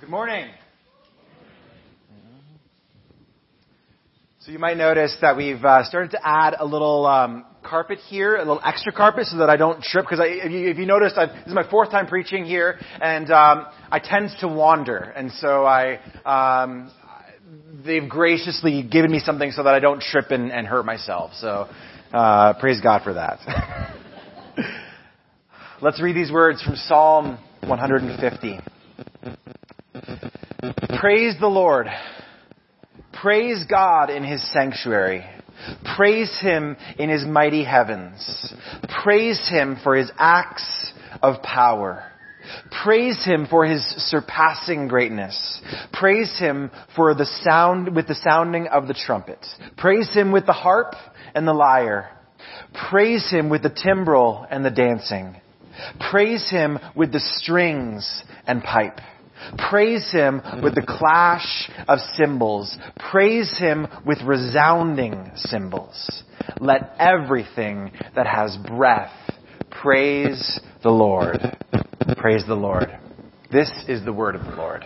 Good morning. So you might notice that we've uh, started to add a little um, carpet here, a little extra carpet, so that I don't trip. Because if you, if you noticed, I've, this is my fourth time preaching here, and um, I tend to wander, and so I. Um, they've graciously given me something so that I don't trip and, and hurt myself. So uh, praise God for that. Let's read these words from Psalm 150. Praise the Lord. Praise God in His sanctuary. Praise Him in His mighty heavens. Praise Him for His acts of power. Praise Him for His surpassing greatness. Praise Him for the sound, with the sounding of the trumpet. Praise Him with the harp and the lyre. Praise Him with the timbrel and the dancing. Praise Him with the strings and pipe. Praise Him with the clash of cymbals. Praise Him with resounding cymbals. Let everything that has breath praise the Lord. Praise the Lord. This is the word of the Lord.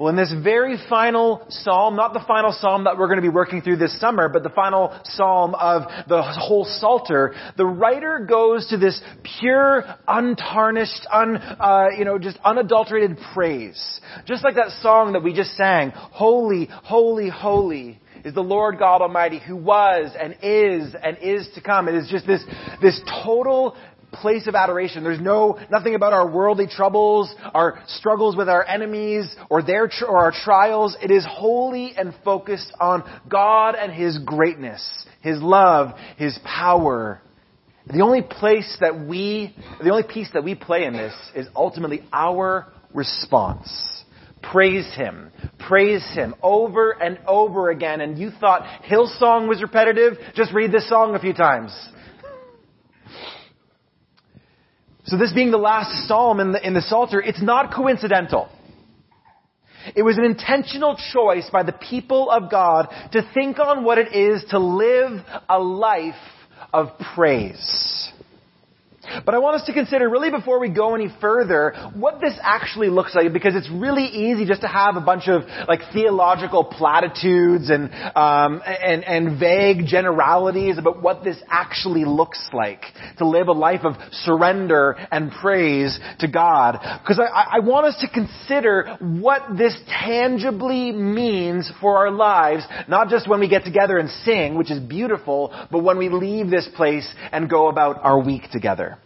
Well, in this very final psalm, not the final psalm that we're going to be working through this summer, but the final psalm of the whole Psalter, the writer goes to this pure, untarnished, un, uh, you know, just unadulterated praise. Just like that song that we just sang, Holy, Holy, Holy is the Lord God Almighty who was and is and is to come. It is just this, this total place of adoration. There's no, nothing about our worldly troubles, our struggles with our enemies, or their, or our trials. It is holy and focused on God and His greatness, His love, His power. The only place that we, the only piece that we play in this is ultimately our response. Praise Him. Praise Him over and over again. And you thought Hillsong was repetitive? Just read this song a few times. So this being the last psalm in the, in the Psalter, it's not coincidental. It was an intentional choice by the people of God to think on what it is to live a life of praise. But I want us to consider, really before we go any further, what this actually looks like, because it's really easy just to have a bunch of like theological platitudes and um, and and vague generalities about what this actually looks like to live a life of surrender and praise to God. Because I, I want us to consider what this tangibly means for our lives, not just when we get together and sing, which is beautiful, but when we leave this place and go about our week together.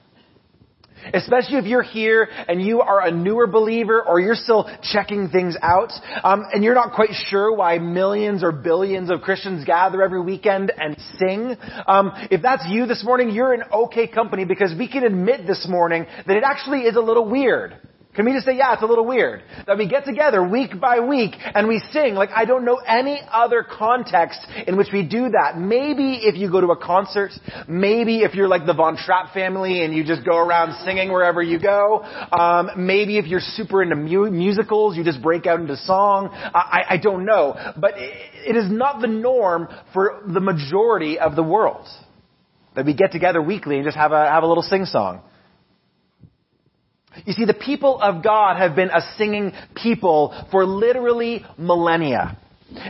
Especially if you're here and you are a newer believer or you're still checking things out, um, and you're not quite sure why millions or billions of Christians gather every weekend and sing. Um, if that's you this morning, you're in okay company because we can admit this morning that it actually is a little weird. Can we just say, yeah, it's a little weird that we get together week by week and we sing like I don't know any other context in which we do that. Maybe if you go to a concert, maybe if you're like the Von Trapp family and you just go around singing wherever you go, um, maybe if you're super into mu- musicals, you just break out into song. I, I don't know, but it is not the norm for the majority of the world that we get together weekly and just have a have a little sing song. You see, the people of God have been a singing people for literally millennia.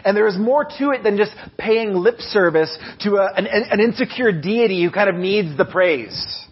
And there is more to it than just paying lip service to a, an, an, insecure deity who kind of needs the praise.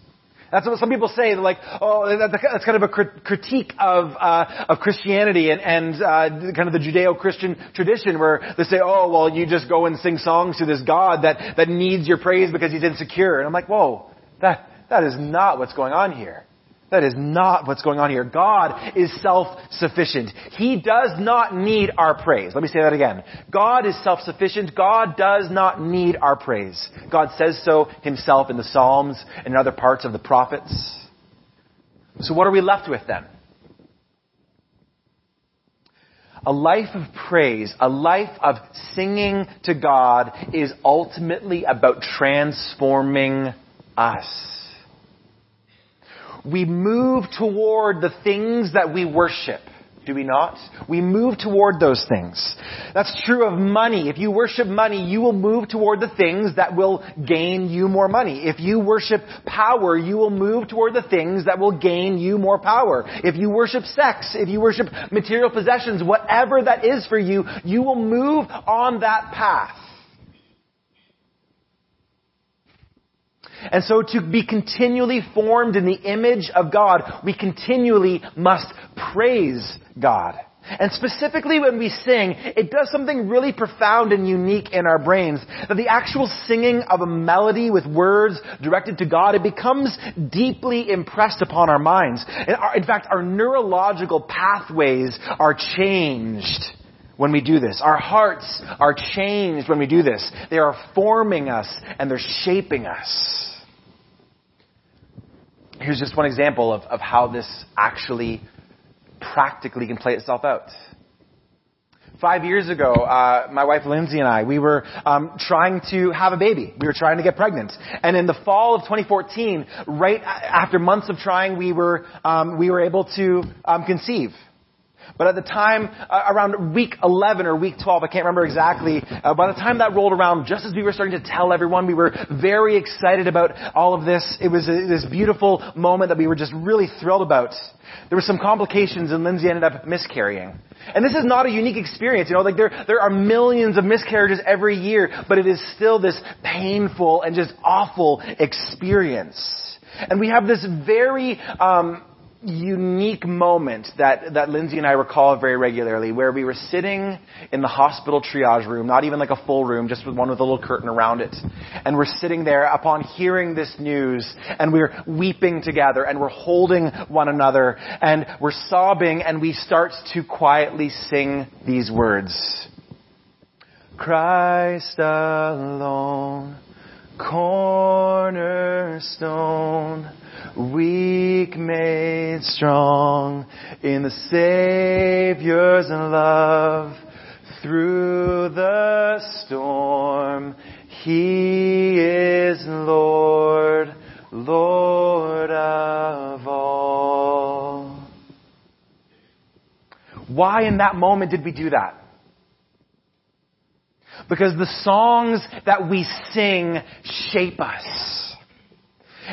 That's what some people say. They're like, oh, that's kind of a critique of uh, of Christianity and, and uh, kind of the Judeo-Christian tradition, where they say, oh, well, you just go and sing songs to this God that that needs your praise because he's insecure. And I'm like, whoa, that that is not what's going on here. That is not what's going on here. God is self-sufficient. He does not need our praise. Let me say that again. God is self-sufficient. God does not need our praise. God says so himself in the Psalms and in other parts of the prophets. So what are we left with then? A life of praise, a life of singing to God is ultimately about transforming us we move toward the things that we worship. do we not? We move toward those things. That's true of money. If you worship money, you will move toward the things that will gain you more money. If you worship power, you will move toward the things that will gain you more power. If you worship sex, if you worship material possessions, whatever that is for you, you will move on that path. And so to be continually formed in the image of God, we continually must praise God. And specifically when we sing, it does something really profound and unique in our brains. That the actual singing of a melody with words directed to God, it becomes deeply impressed upon our minds. In fact, our neurological pathways are changed when we do this. Our hearts are changed when we do this. They are forming us and they're shaping us. Here's just one example of, of how this actually practically can play itself out. Five years ago, uh, my wife Lindsay and I, we were um, trying to have a baby. We were trying to get pregnant, and in the fall of 2014, right after months of trying, we were um, we were able to um, conceive. But at the time, uh, around week 11 or week 12, I can't remember exactly, uh, by the time that rolled around, just as we were starting to tell everyone, we were very excited about all of this. It was a, this beautiful moment that we were just really thrilled about. There were some complications and Lindsay ended up miscarrying. And this is not a unique experience, you know, like there, there are millions of miscarriages every year, but it is still this painful and just awful experience. And we have this very, um, unique moment that, that Lindsay and I recall very regularly where we were sitting in the hospital triage room, not even like a full room, just with one with a little curtain around it. And we're sitting there upon hearing this news and we're weeping together and we're holding one another and we're sobbing and we start to quietly sing these words. Christ alone, cornerstone, weak made strong in the Savior's love. Through the storm, He is Lord, Lord of all. Why in that moment did we do that? Because the songs that we sing shape us.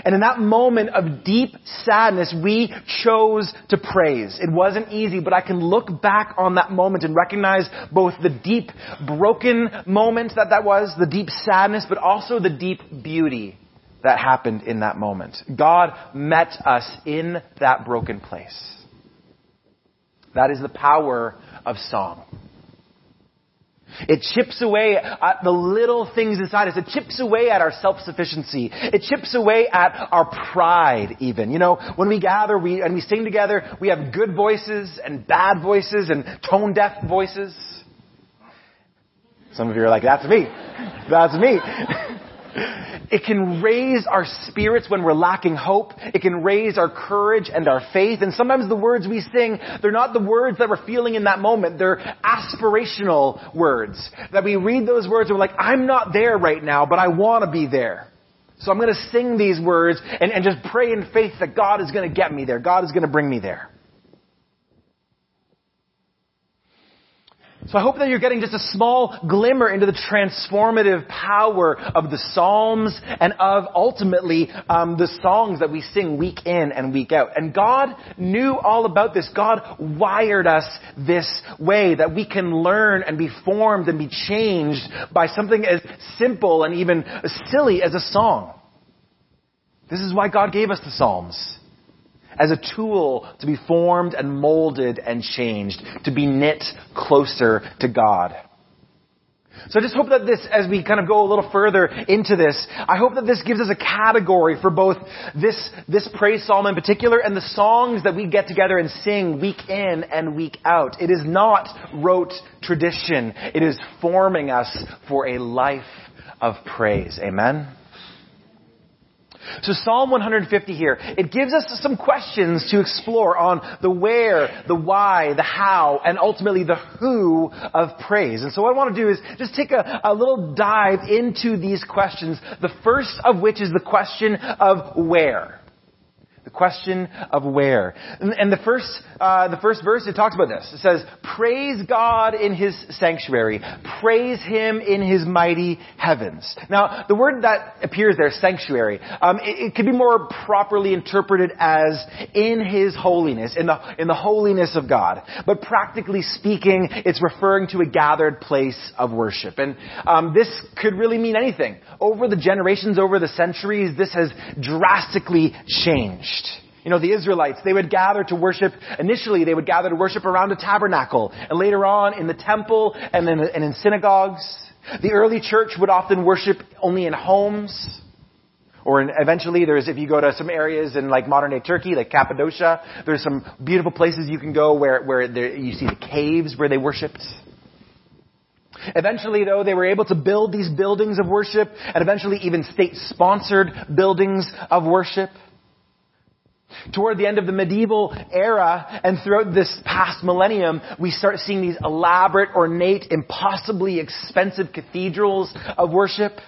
And in that moment of deep sadness, we chose to praise. It wasn't easy, but I can look back on that moment and recognize both the deep broken moment that that was, the deep sadness, but also the deep beauty that happened in that moment. God met us in that broken place. That is the power of song. It chips away at the little things inside us. It chips away at our self-sufficiency. It chips away at our pride even. You know, when we gather we, and we sing together, we have good voices and bad voices and tone deaf voices. Some of you are like, that's me. That's me. It can raise our spirits when we're lacking hope. It can raise our courage and our faith. And sometimes the words we sing, they're not the words that we're feeling in that moment. They're aspirational words. That we read those words and we're like, I'm not there right now, but I want to be there. So I'm going to sing these words and, and just pray in faith that God is going to get me there. God is going to bring me there. So I hope that you're getting just a small glimmer into the transformative power of the Psalms and of ultimately um, the songs that we sing week in and week out. And God knew all about this. God wired us this way that we can learn and be formed and be changed by something as simple and even silly as a song. This is why God gave us the Psalms as a tool to be formed and molded and changed, to be knit closer to God. So I just hope that this, as we kind of go a little further into this, I hope that this gives us a category for both this, this praise psalm in particular and the songs that we get together and sing week in and week out. It is not rote tradition. It is forming us for a life of praise. Amen? So Psalm 150 here, it gives us some questions to explore on the where, the why, the how, and ultimately the who of praise. And so what I want to do is just take a, a little dive into these questions, the first of which is the question of where. The question of where. And, and the first, uh, the first verse, it talks about this. It says, praise God in His sanctuary. Praise Him in His mighty heavens. Now, the word that appears there, sanctuary, um, it, it could be more properly interpreted as in His holiness, in the, in the holiness of God. But practically speaking, it's referring to a gathered place of worship. And um, this could really mean anything. Over the generations, over the centuries, this has drastically changed. You know, the Israelites, they would gather to worship, initially they would gather to worship around a tabernacle, and later on in the temple and, then, and in synagogues. The early church would often worship only in homes. Or in, eventually there's, if you go to some areas in like modern day Turkey, like Cappadocia, there's some beautiful places you can go where, where there, you see the caves where they worshipped. Eventually, though, they were able to build these buildings of worship, and eventually even state-sponsored buildings of worship. Toward the end of the medieval era and throughout this past millennium, we start seeing these elaborate, ornate, impossibly expensive cathedrals of worship.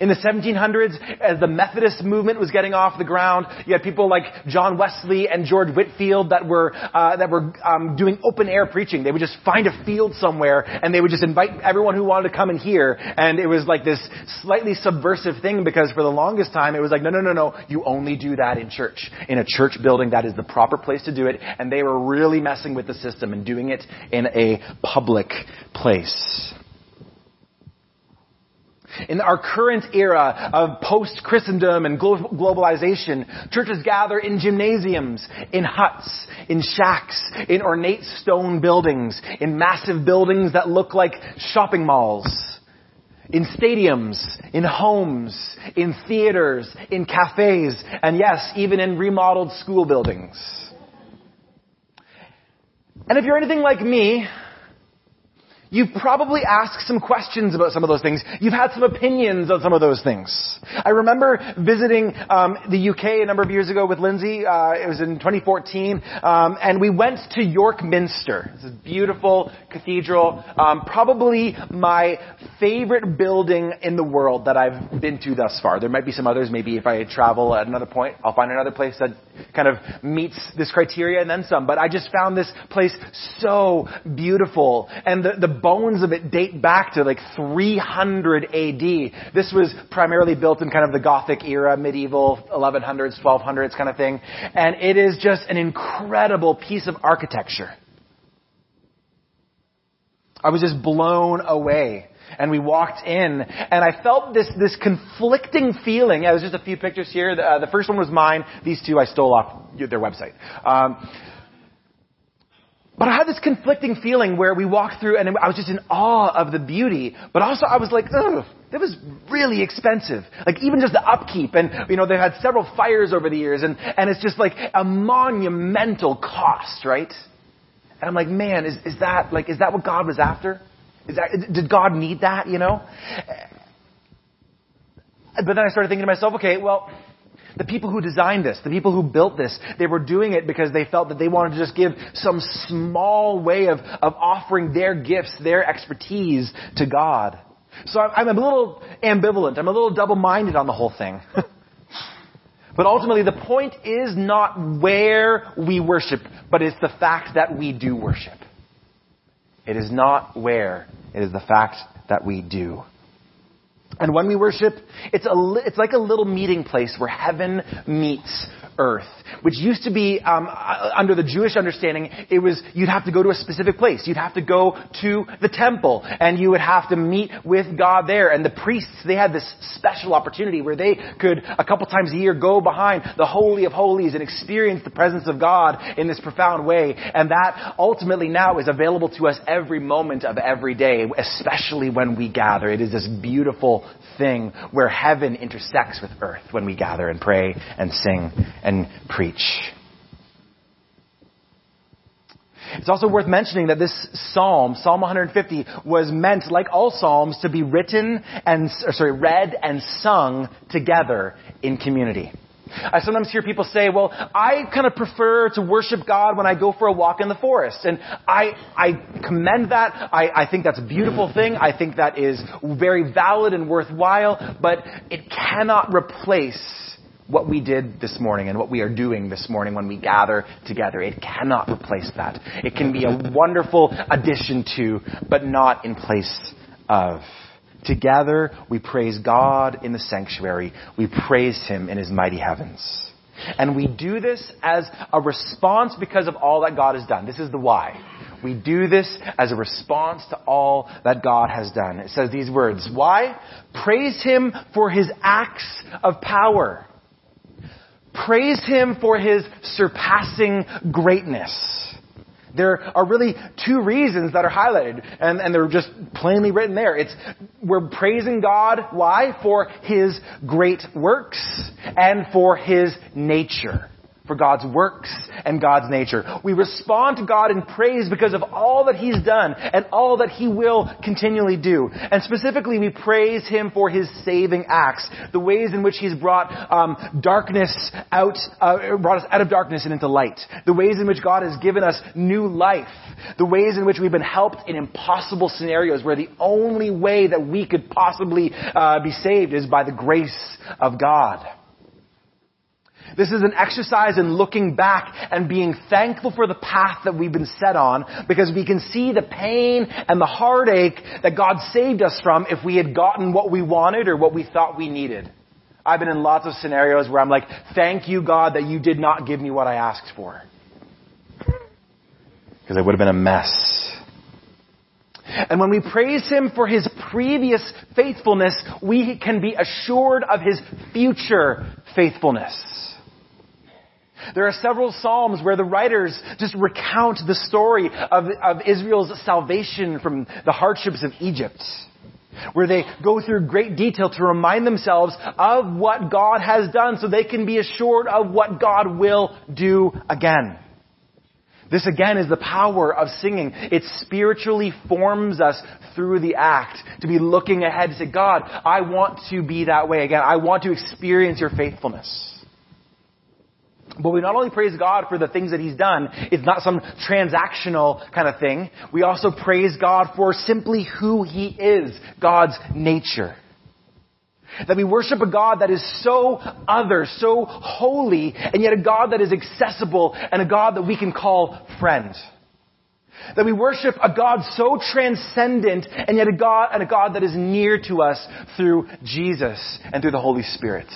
In the 1700s, as the Methodist movement was getting off the ground, you had people like John Wesley and George Whitefield that were uh, that were um, doing open air preaching. They would just find a field somewhere and they would just invite everyone who wanted to come and hear. And it was like this slightly subversive thing because for the longest time it was like, no, no, no, no, you only do that in church. In a church building, that is the proper place to do it. And they were really messing with the system and doing it in a public place. In our current era of post-Christendom and globalization, churches gather in gymnasiums, in huts, in shacks, in ornate stone buildings, in massive buildings that look like shopping malls, in stadiums, in homes, in theaters, in cafes, and yes, even in remodeled school buildings. And if you're anything like me, You've probably asked some questions about some of those things. You've had some opinions on some of those things. I remember visiting um, the UK a number of years ago with Lindsay. Uh, it was in 2014, um, and we went to York Minster. It's a beautiful cathedral, um, probably my favorite building in the world that I've been to thus far. There might be some others. Maybe if I travel at another point, I'll find another place that kind of meets this criteria and then some. But I just found this place so beautiful, and the, the bones of it date back to like 300 AD. This was primarily built in kind of the Gothic era, medieval 1100s, 1200s kind of thing. And it is just an incredible piece of architecture. I was just blown away. And we walked in, and I felt this, this conflicting feeling. Yeah, there's just a few pictures here. The, uh, the first one was mine. These two I stole off their website. Um, but I had this conflicting feeling where we walked through and I was just in awe of the beauty, but also I was like, ugh, that was really expensive. Like even just the upkeep and, you know, they've had several fires over the years and, and it's just like a monumental cost, right? And I'm like, man, is, is that, like, is that what God was after? Is that, did God need that, you know? But then I started thinking to myself, okay, well, the people who designed this, the people who built this, they were doing it because they felt that they wanted to just give some small way of, of offering their gifts, their expertise to God. So I'm, I'm a little ambivalent. I'm a little double-minded on the whole thing. But ultimately, the point is not where we worship, but it's the fact that we do worship. It is not where, it is the fact that we do. And when we worship, it's, a, it's like a little meeting place where heaven meets earth, which used to be um, uh, under the Jewish understanding, it was you'd have to go to a specific place. You'd have to go to the temple, and you would have to meet with God there. And the priests, they had this special opportunity where they could a couple times a year go behind the holy of holies and experience the presence of God in this profound way. And that ultimately now is available to us every moment of every day, especially when we gather. It is this beautiful thing where heaven intersects with earth when we gather and pray and sing and preach. It's also worth mentioning that this psalm, Psalm 150, was meant, like all psalms, to be written and, sorry, read and sung together in community. I sometimes hear people say, well, I kind of prefer to worship God when I go for a walk in the forest. And I, I commend that. I, I think that's a beautiful thing. I think that is very valid and worthwhile, but it cannot replace what we did this morning and what we are doing this morning when we gather together. It cannot replace that. It can be a wonderful addition to, but not in place of. Together, we praise God in the sanctuary. We praise Him in His mighty heavens. And we do this as a response because of all that God has done. This is the why. We do this as a response to all that God has done. It says these words. Why? Praise Him for His acts of power. Praise Him for His surpassing greatness. There are really two reasons that are highlighted, and, and they're just plainly written there. It's, we're praising God, why? For His great works and for His nature for God's works and God's nature. We respond to God in praise because of all that He's done and all that He will continually do. And specifically, we praise Him for His saving acts, the ways in which He's brought um, darkness out, uh, brought us out of darkness and into light, the ways in which God has given us new life, the ways in which we've been helped in impossible scenarios where the only way that we could possibly uh, be saved is by the grace of God. This is an exercise in looking back and being thankful for the path that we've been set on because we can see the pain and the heartache that God saved us from if we had gotten what we wanted or what we thought we needed. I've been in lots of scenarios where I'm like, thank you God that you did not give me what I asked for. Because it would have been a mess. And when we praise Him for His previous faithfulness, we can be assured of His future faithfulness. There are several Psalms where the writers just recount the story of, of Israel's salvation from the hardships of Egypt. Where they go through great detail to remind themselves of what God has done so they can be assured of what God will do again. This again is the power of singing. It spiritually forms us through the act to be looking ahead to say, God, I want to be that way again. I want to experience your faithfulness. But we not only praise God for the things that He's done, it's not some transactional kind of thing. We also praise God for simply who He is, God's nature. That we worship a God that is so other, so holy, and yet a God that is accessible and a God that we can call friend. That we worship a God so transcendent and yet a God and a God that is near to us through Jesus and through the Holy Spirit.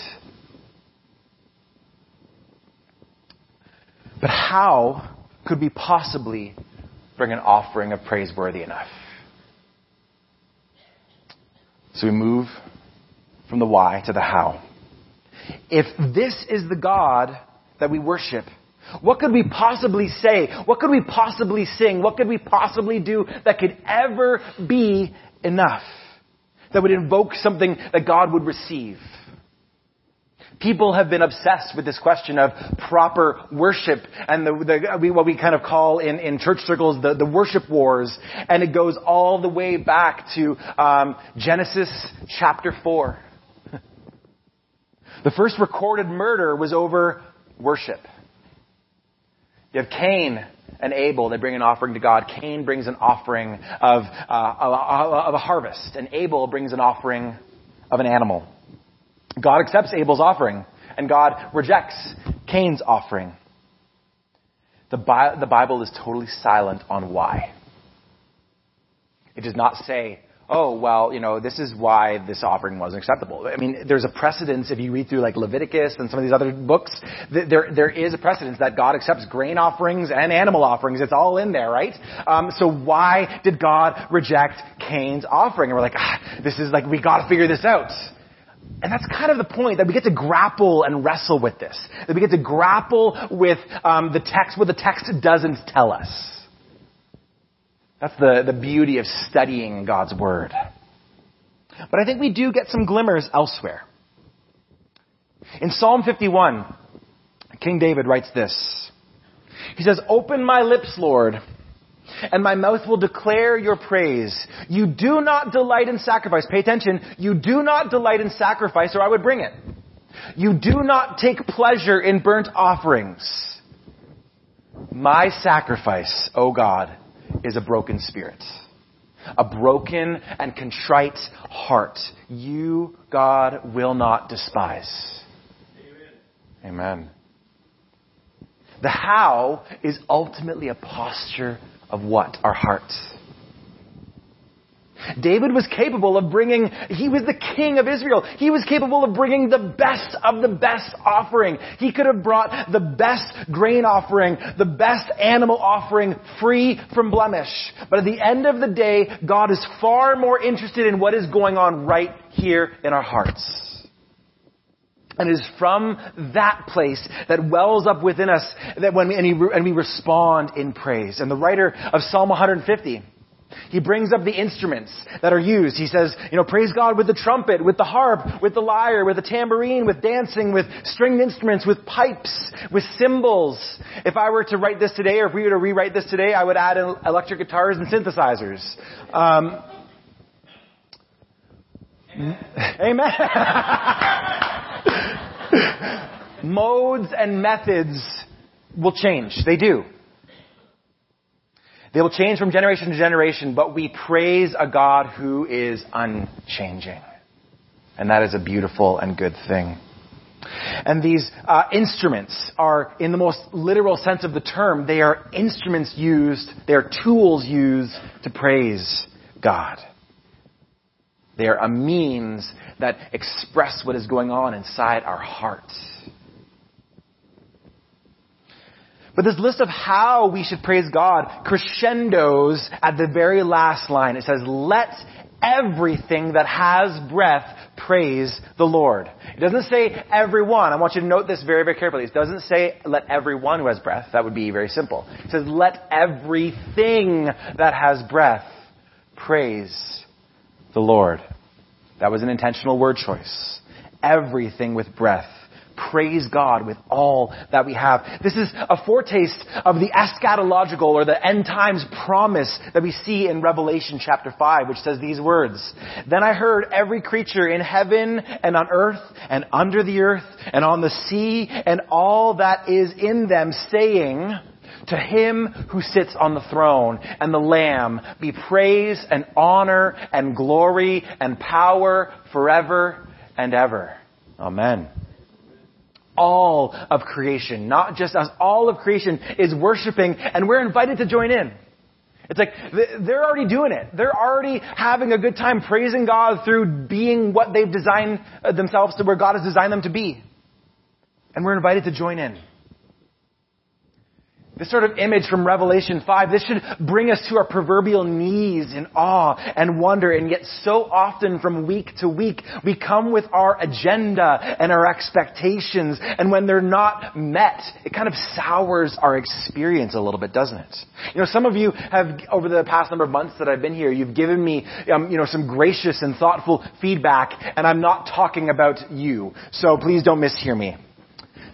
But how could we possibly bring an offering of praiseworthy enough? So we move from the why to the how. If this is the God that we worship, what could we possibly say? What could we possibly sing? What could we possibly do that could ever be enough? That would invoke something that God would receive? People have been obsessed with this question of proper worship and the, the, what we kind of call in, in church circles the, the worship wars. And it goes all the way back to um, Genesis chapter 4. the first recorded murder was over worship. You have Cain and Abel. They bring an offering to God. Cain brings an offering of, uh, of a harvest, and Abel brings an offering of an animal. God accepts Abel's offering, and God rejects Cain's offering. The, Bi- the Bible is totally silent on why. It does not say, oh, well, you know, this is why this offering wasn't acceptable. I mean, there's a precedence, if you read through like Leviticus and some of these other books, there, there is a precedence that God accepts grain offerings and animal offerings. It's all in there, right? Um, so why did God reject Cain's offering? And we're like, ah, this is like, we gotta figure this out. And that's kind of the point that we get to grapple and wrestle with this. That we get to grapple with um, the text, what the text doesn't tell us. That's the, the beauty of studying God's Word. But I think we do get some glimmers elsewhere. In Psalm 51, King David writes this. He says, Open my lips, Lord and my mouth will declare your praise. You do not delight in sacrifice. Pay attention. You do not delight in sacrifice, or I would bring it. You do not take pleasure in burnt offerings. My sacrifice, O God, is a broken spirit. A broken and contrite heart. You, God, will not despise. Amen. The how is ultimately a posture of what? Our hearts. David was capable of bringing, he was the king of Israel. He was capable of bringing the best of the best offering. He could have brought the best grain offering, the best animal offering free from blemish. But at the end of the day, God is far more interested in what is going on right here in our hearts. And it is from that place that wells up within us that when we, and, we, and we respond in praise. And the writer of Psalm 150, he brings up the instruments that are used. He says, you know, praise God with the trumpet, with the harp, with the lyre, with the tambourine, with dancing, with stringed instruments, with pipes, with cymbals. If I were to write this today, or if we were to rewrite this today, I would add electric guitars and synthesizers. Um, amen. Modes and methods will change. They do. They will change from generation to generation, but we praise a God who is unchanging. And that is a beautiful and good thing. And these uh, instruments are, in the most literal sense of the term, they are instruments used, they are tools used to praise God. They are a means that express what is going on inside our hearts. But this list of how we should praise God crescendos at the very last line. It says, let everything that has breath praise the Lord. It doesn't say everyone. I want you to note this very, very carefully. It doesn't say let everyone who has breath. That would be very simple. It says let everything that has breath praise the Lord. That was an intentional word choice. Everything with breath praise God with all that we have. This is a foretaste of the eschatological or the end times promise that we see in Revelation chapter 5, which says these words. Then I heard every creature in heaven and on earth and under the earth and on the sea and all that is in them saying, to him who sits on the throne and the Lamb be praise and honor and glory and power forever and ever. Amen all of creation, not just us. All of creation is worshiping and we're invited to join in. It's like they're already doing it. They're already having a good time praising God through being what they've designed uh, themselves to where God has designed them to be. And we're invited to join in. This sort of image from Revelation 5, this should bring us to our proverbial knees in awe and wonder, and yet so often from week to week, we come with our agenda and our expectations, and when they're not met, it kind of sours our experience a little bit, doesn't it? You know, some of you have, over the past number of months that I've been here, you've given me, um, you know, some gracious and thoughtful feedback, and I'm not talking about you, so please don't mishear me.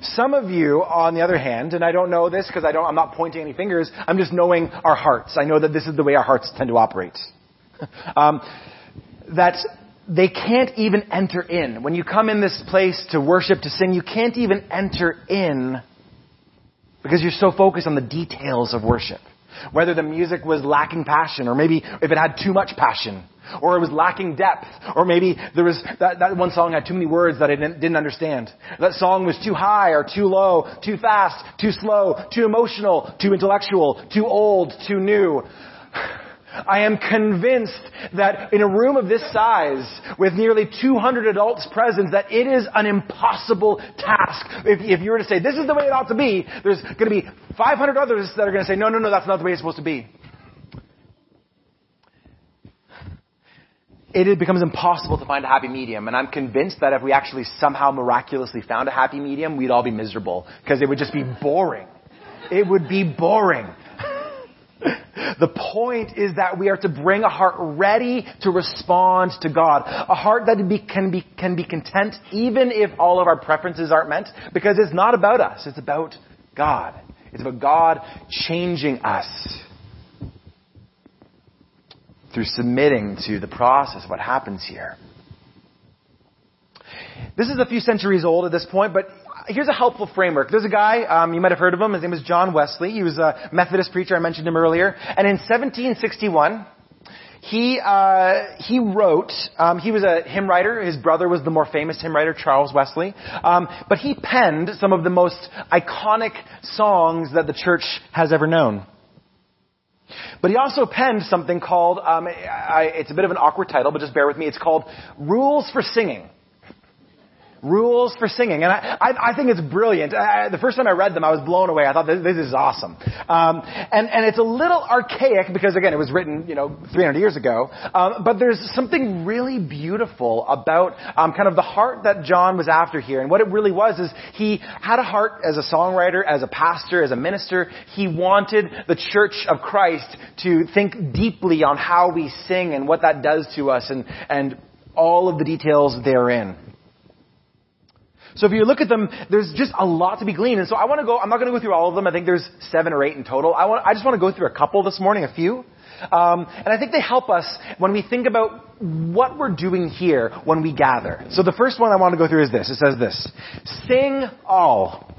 Some of you, on the other hand, and I don't know this because I don't, I'm not pointing any fingers, I'm just knowing our hearts. I know that this is the way our hearts tend to operate. um, that they can't even enter in. When you come in this place to worship, to sing, you can't even enter in because you're so focused on the details of worship. Whether the music was lacking passion, or maybe if it had too much passion, or it was lacking depth, or maybe there was that, that one song had too many words that I didn't, didn't understand. That song was too high or too low, too fast, too slow, too emotional, too intellectual, too old, too new. I am convinced that in a room of this size, with nearly 200 adults present, that it is an impossible task. If, if you were to say, this is the way it ought to be, there's going to be 500 others that are going to say, no, no, no, that's not the way it's supposed to be. It becomes impossible to find a happy medium, and I'm convinced that if we actually somehow miraculously found a happy medium, we'd all be miserable, because it would just be boring. It would be boring. The point is that we are to bring a heart ready to respond to God. A heart that be, can, be, can be content even if all of our preferences aren't met because it's not about us. It's about God. It's about God changing us through submitting to the process of what happens here. This is a few centuries old at this point, but here's a helpful framework. There's a guy, um, you might have heard of him. His name is John Wesley. He was a Methodist preacher. I mentioned him earlier. And in 1761, He, uh, he wrote, um, he was a hymn writer. His brother was the more famous hymn writer, Charles Wesley. Um, but he penned some of the most iconic songs that the church has ever known. But he also penned something called, um, I, it's a bit of an awkward title, but just bear with me. It's called Rules for Singing rules for singing. And I, I, I think it's brilliant. I, the first time I read them, I was blown away. I thought, this, this is awesome. Um, and, and it's a little archaic because, again, it was written, you know, 300 years ago. Um, but there's something really beautiful about um, kind of the heart that John was after here. And what it really was is he had a heart as a songwriter, as a pastor, as a minister. He wanted the church of Christ to think deeply on how we sing and what that does to us and, and all of the details therein. So if you look at them, there's just a lot to be gleaned. And so I want to go, I'm not going to go through all of them. I think there's seven or eight in total. I want, I just want to go through a couple this morning, a few. Um, and I think they help us when we think about what we're doing here when we gather. So the first one I want to go through is this. It says this. Sing all.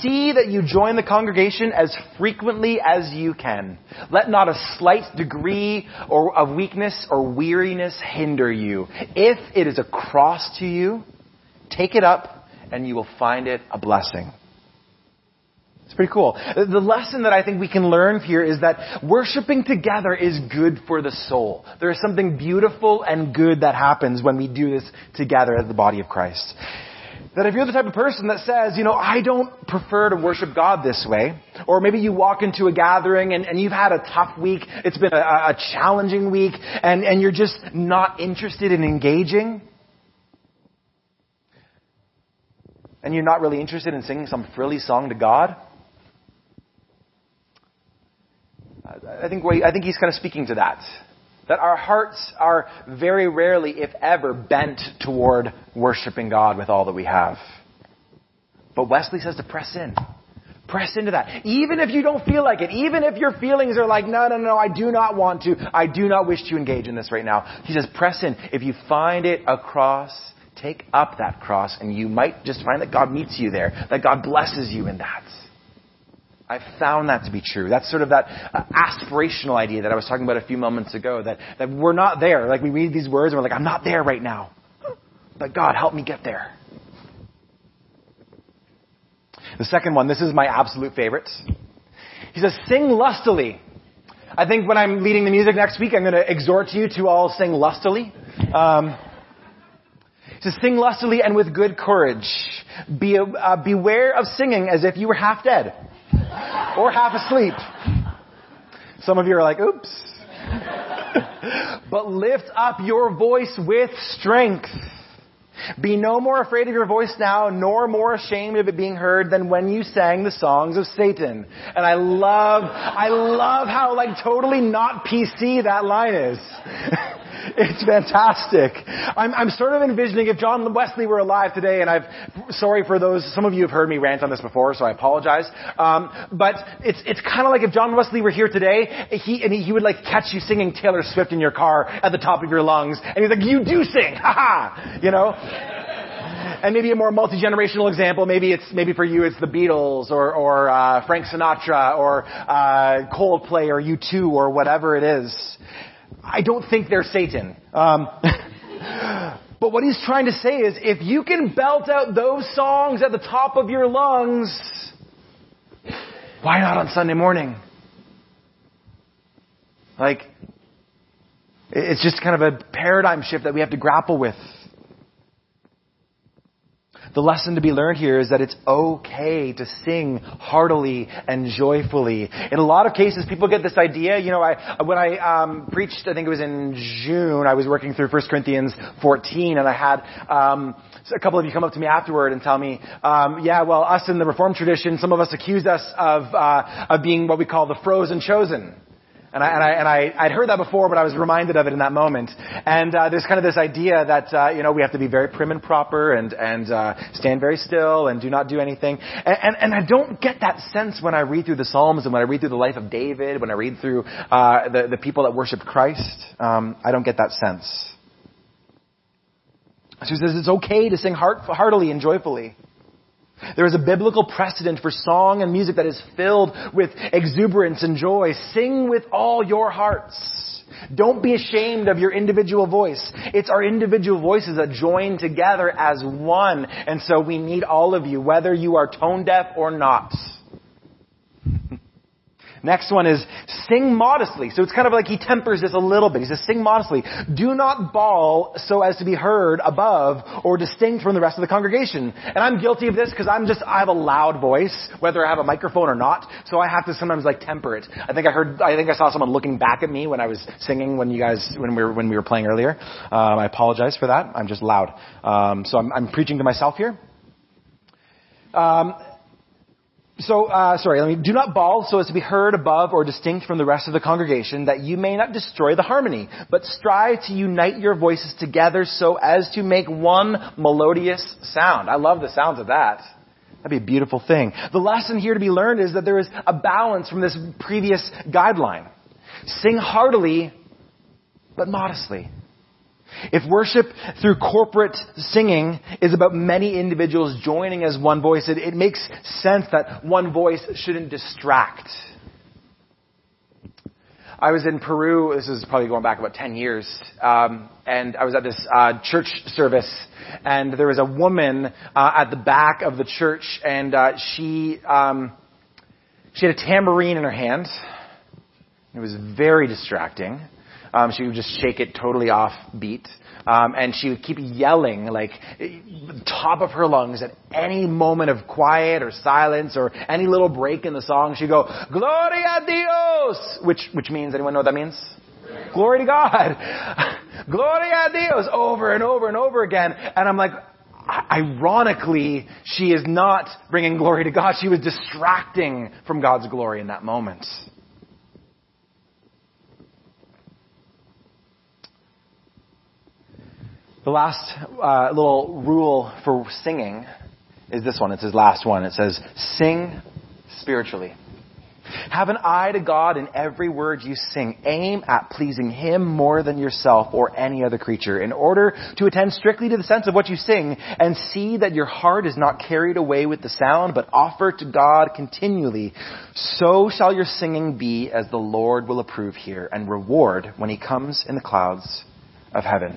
See that you join the congregation as frequently as you can. Let not a slight degree or of weakness or weariness hinder you. If it is a cross to you, Take it up and you will find it a blessing. It's pretty cool. The lesson that I think we can learn here is that worshiping together is good for the soul. There is something beautiful and good that happens when we do this together as the body of Christ. That if you're the type of person that says, you know, I don't prefer to worship God this way, or maybe you walk into a gathering and, and you've had a tough week, it's been a, a challenging week, and, and you're just not interested in engaging, and you're not really interested in singing some frilly song to God? I think, I think he's kind of speaking to that. That our hearts are very rarely, if ever, bent toward worshiping God with all that we have. But Wesley says to press in. Press into that. Even if you don't feel like it, even if your feelings are like, no, no, no, I do not want to, I do not wish to engage in this right now. He says, press in. If you find it across Take up that cross and you might just find that God meets you there, that God blesses you in that. I've found that to be true. That's sort of that uh, aspirational idea that I was talking about a few moments ago, that, that we're not there. Like we read these words and we're like, I'm not there right now. But God, help me get there. The second one, this is my absolute favorite. He says, sing lustily. I think when I'm leading the music next week, I'm going to exhort you to all sing lustily. Um, to sing lustily and with good courage. Be, uh, beware of singing as if you were half dead or half asleep. Some of you are like, oops. but lift up your voice with strength. Be no more afraid of your voice now, nor more ashamed of it being heard than when you sang the songs of Satan. And I love, I love how like totally not PC that line is. It's fantastic. I'm, I'm sort of envisioning if John Wesley were alive today, and I've, sorry for those, some of you have heard me rant on this before, so I apologize. Um, but it's, it's kind of like if John Wesley were here today, he, and he, he would like catch you singing Taylor Swift in your car at the top of your lungs, and he's like, you do sing! Ha ha! You know? and maybe a more multi-generational example, maybe it's, maybe for you it's the Beatles or, or uh, Frank Sinatra or uh, Coldplay or U2 or whatever it is. I don't think they're Satan. Um, but what he's trying to say is if you can belt out those songs at the top of your lungs, why not on Sunday morning? Like, it's just kind of a paradigm shift that we have to grapple with. The lesson to be learned here is that it's okay to sing heartily and joyfully. In a lot of cases, people get this idea. You know, I, when I um, preached, I think it was in June, I was working through 1 Corinthians 14, and I had um, a couple of you come up to me afterward and tell me, um, yeah, well, us in the Reformed tradition, some of us accuse us of uh, of being what we call the frozen chosen. And I, and I, and I, I'd heard that before, but I was reminded of it in that moment. And, uh, there's kind of this idea that, uh, you know, we have to be very prim and proper and, and, uh, stand very still and do not do anything. And, and, and I don't get that sense when I read through the Psalms and when I read through the life of David, when I read through, uh, the, the people that worship Christ. Um, I don't get that sense. So he says it's okay to sing heart, heartily and joyfully. There is a biblical precedent for song and music that is filled with exuberance and joy. Sing with all your hearts. Don't be ashamed of your individual voice. It's our individual voices that join together as one. And so we need all of you, whether you are tone deaf or not. Next one is sing modestly. So it's kind of like he tempers this a little bit. He says sing modestly. Do not bawl so as to be heard above or distinct from the rest of the congregation. And I'm guilty of this because I'm just, I have a loud voice, whether I have a microphone or not. So I have to sometimes like temper it. I think I heard, I think I saw someone looking back at me when I was singing when you guys, when we were, when we were playing earlier. Um, I apologize for that. I'm just loud. Um, so I'm, I'm preaching to myself here. Um, so, uh, sorry, let me, do not bawl so as to be heard above or distinct from the rest of the congregation, that you may not destroy the harmony, but strive to unite your voices together so as to make one melodious sound. I love the sounds of that. That'd be a beautiful thing. The lesson here to be learned is that there is a balance from this previous guideline. Sing heartily, but modestly. If worship through corporate singing is about many individuals joining as one voice, it, it makes sense that one voice shouldn't distract. I was in Peru, this is probably going back about 10 years, um, and I was at this uh, church service, and there was a woman uh, at the back of the church, and uh, she, um, she had a tambourine in her hand. It was very distracting. Um, she would just shake it totally off beat. Um, and she would keep yelling like top of her lungs at any moment of quiet or silence or any little break in the song. She'd go, Gloria Dios! Which, which means, anyone know what that means? Glory to God! Gloria Dios! Over and over and over again. And I'm like, ironically, she is not bringing glory to God. She was distracting from God's glory in that moment. The last uh, little rule for singing is this one. It's his last one. It says, sing spiritually. Have an eye to God in every word you sing. Aim at pleasing Him more than yourself or any other creature in order to attend strictly to the sense of what you sing and see that your heart is not carried away with the sound, but offer to God continually. So shall your singing be as the Lord will approve here and reward when He comes in the clouds of heaven.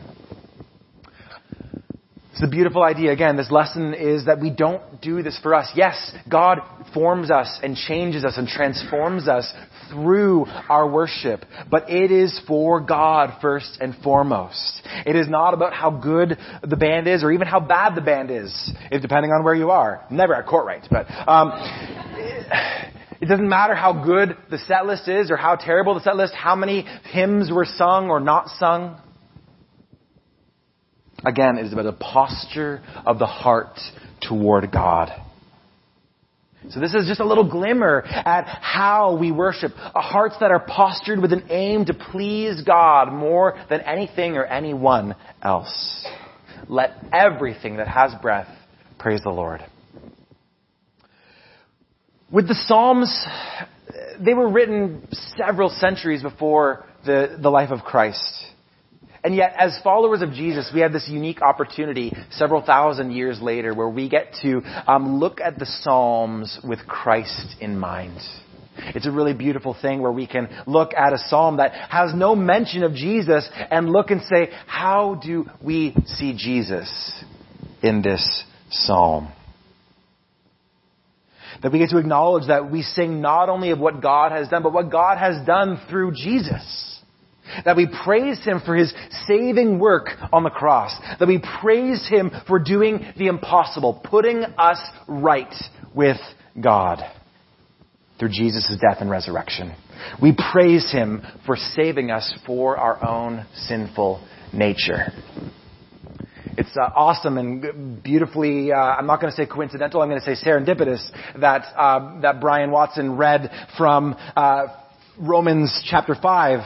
It's a beautiful idea. Again, this lesson is that we don't do this for us. Yes, God forms us and changes us and transforms us through our worship, but it is for God first and foremost. It is not about how good the band is or even how bad the band is, if depending on where you are. Never at court right, but um, it doesn't matter how good the set list is or how terrible the set list, how many hymns were sung or not sung. Again, it is about a posture of the heart toward God. So this is just a little glimmer at how we worship. Hearts that are postured with an aim to please God more than anything or anyone else. Let everything that has breath praise the Lord. With the Psalms, they were written several centuries before the, the life of Christ. And yet, as followers of Jesus, we have this unique opportunity several thousand years later where we get to um, look at the Psalms with Christ in mind. It's a really beautiful thing where we can look at a psalm that has no mention of Jesus and look and say, how do we see Jesus in this psalm? That we get to acknowledge that we sing not only of what God has done, but what God has done through Jesus. That we praise Him for His saving work on the cross. That we praise Him for doing the impossible, putting us right with God through Jesus' death and resurrection. We praise Him for saving us for our own sinful nature. It's uh, awesome and beautifully, uh, I'm not going to say coincidental, I'm going to say serendipitous that, uh, that Brian Watson read from uh, Romans chapter 5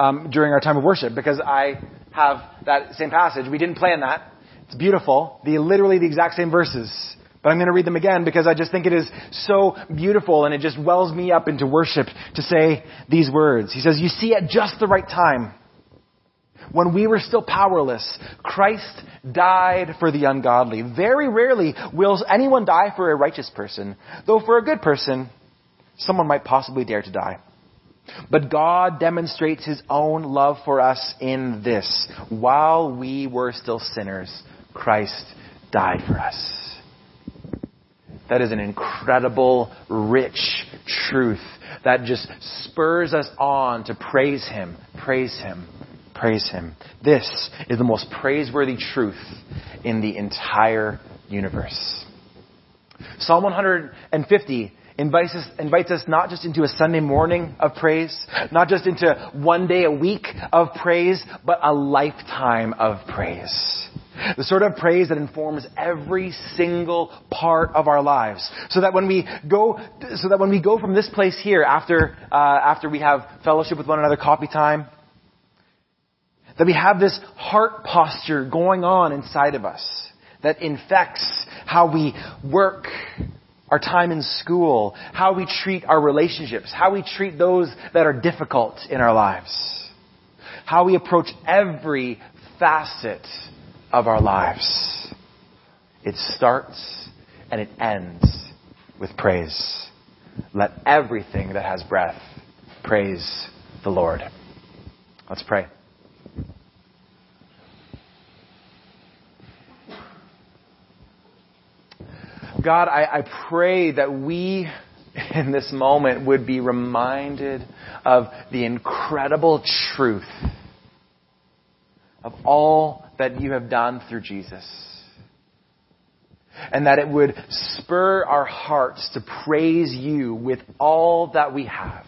um, during our time of worship because I have that same passage. We didn't plan that. It's beautiful. The literally the exact same verses. But I'm going to read them again because I just think it is so beautiful and it just wells me up into worship to say these words. He says, You see, at just the right time, when we were still powerless, Christ died for the ungodly. Very rarely will anyone die for a righteous person, though for a good person, someone might possibly dare to die. But God demonstrates His own love for us in this. While we were still sinners, Christ died for us. That is an incredible, rich truth that just spurs us on to praise Him, praise Him, praise Him. This is the most praiseworthy truth in the entire universe. Psalm 150 invites us, invites us not just into a Sunday morning of praise, not just into one day a week of praise, but a lifetime of praise. The sort of praise that informs every single part of our lives. So that when we go, so that when we go from this place here after, uh, after we have fellowship with one another, coffee time, that we have this heart posture going on inside of us that infects how we work, our time in school, how we treat our relationships, how we treat those that are difficult in our lives, how we approach every facet of our lives. It starts and it ends with praise. Let everything that has breath praise the Lord. Let's pray. God, I, I pray that we in this moment would be reminded of the incredible truth of all that you have done through Jesus. And that it would spur our hearts to praise you with all that we have.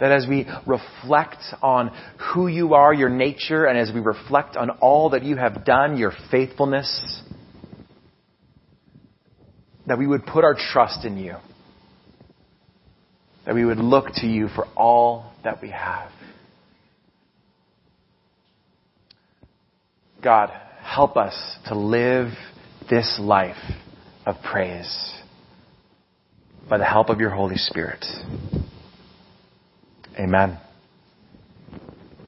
That as we reflect on who you are, your nature, and as we reflect on all that you have done, your faithfulness, that we would put our trust in you. That we would look to you for all that we have. God, help us to live this life of praise by the help of your Holy Spirit. Amen.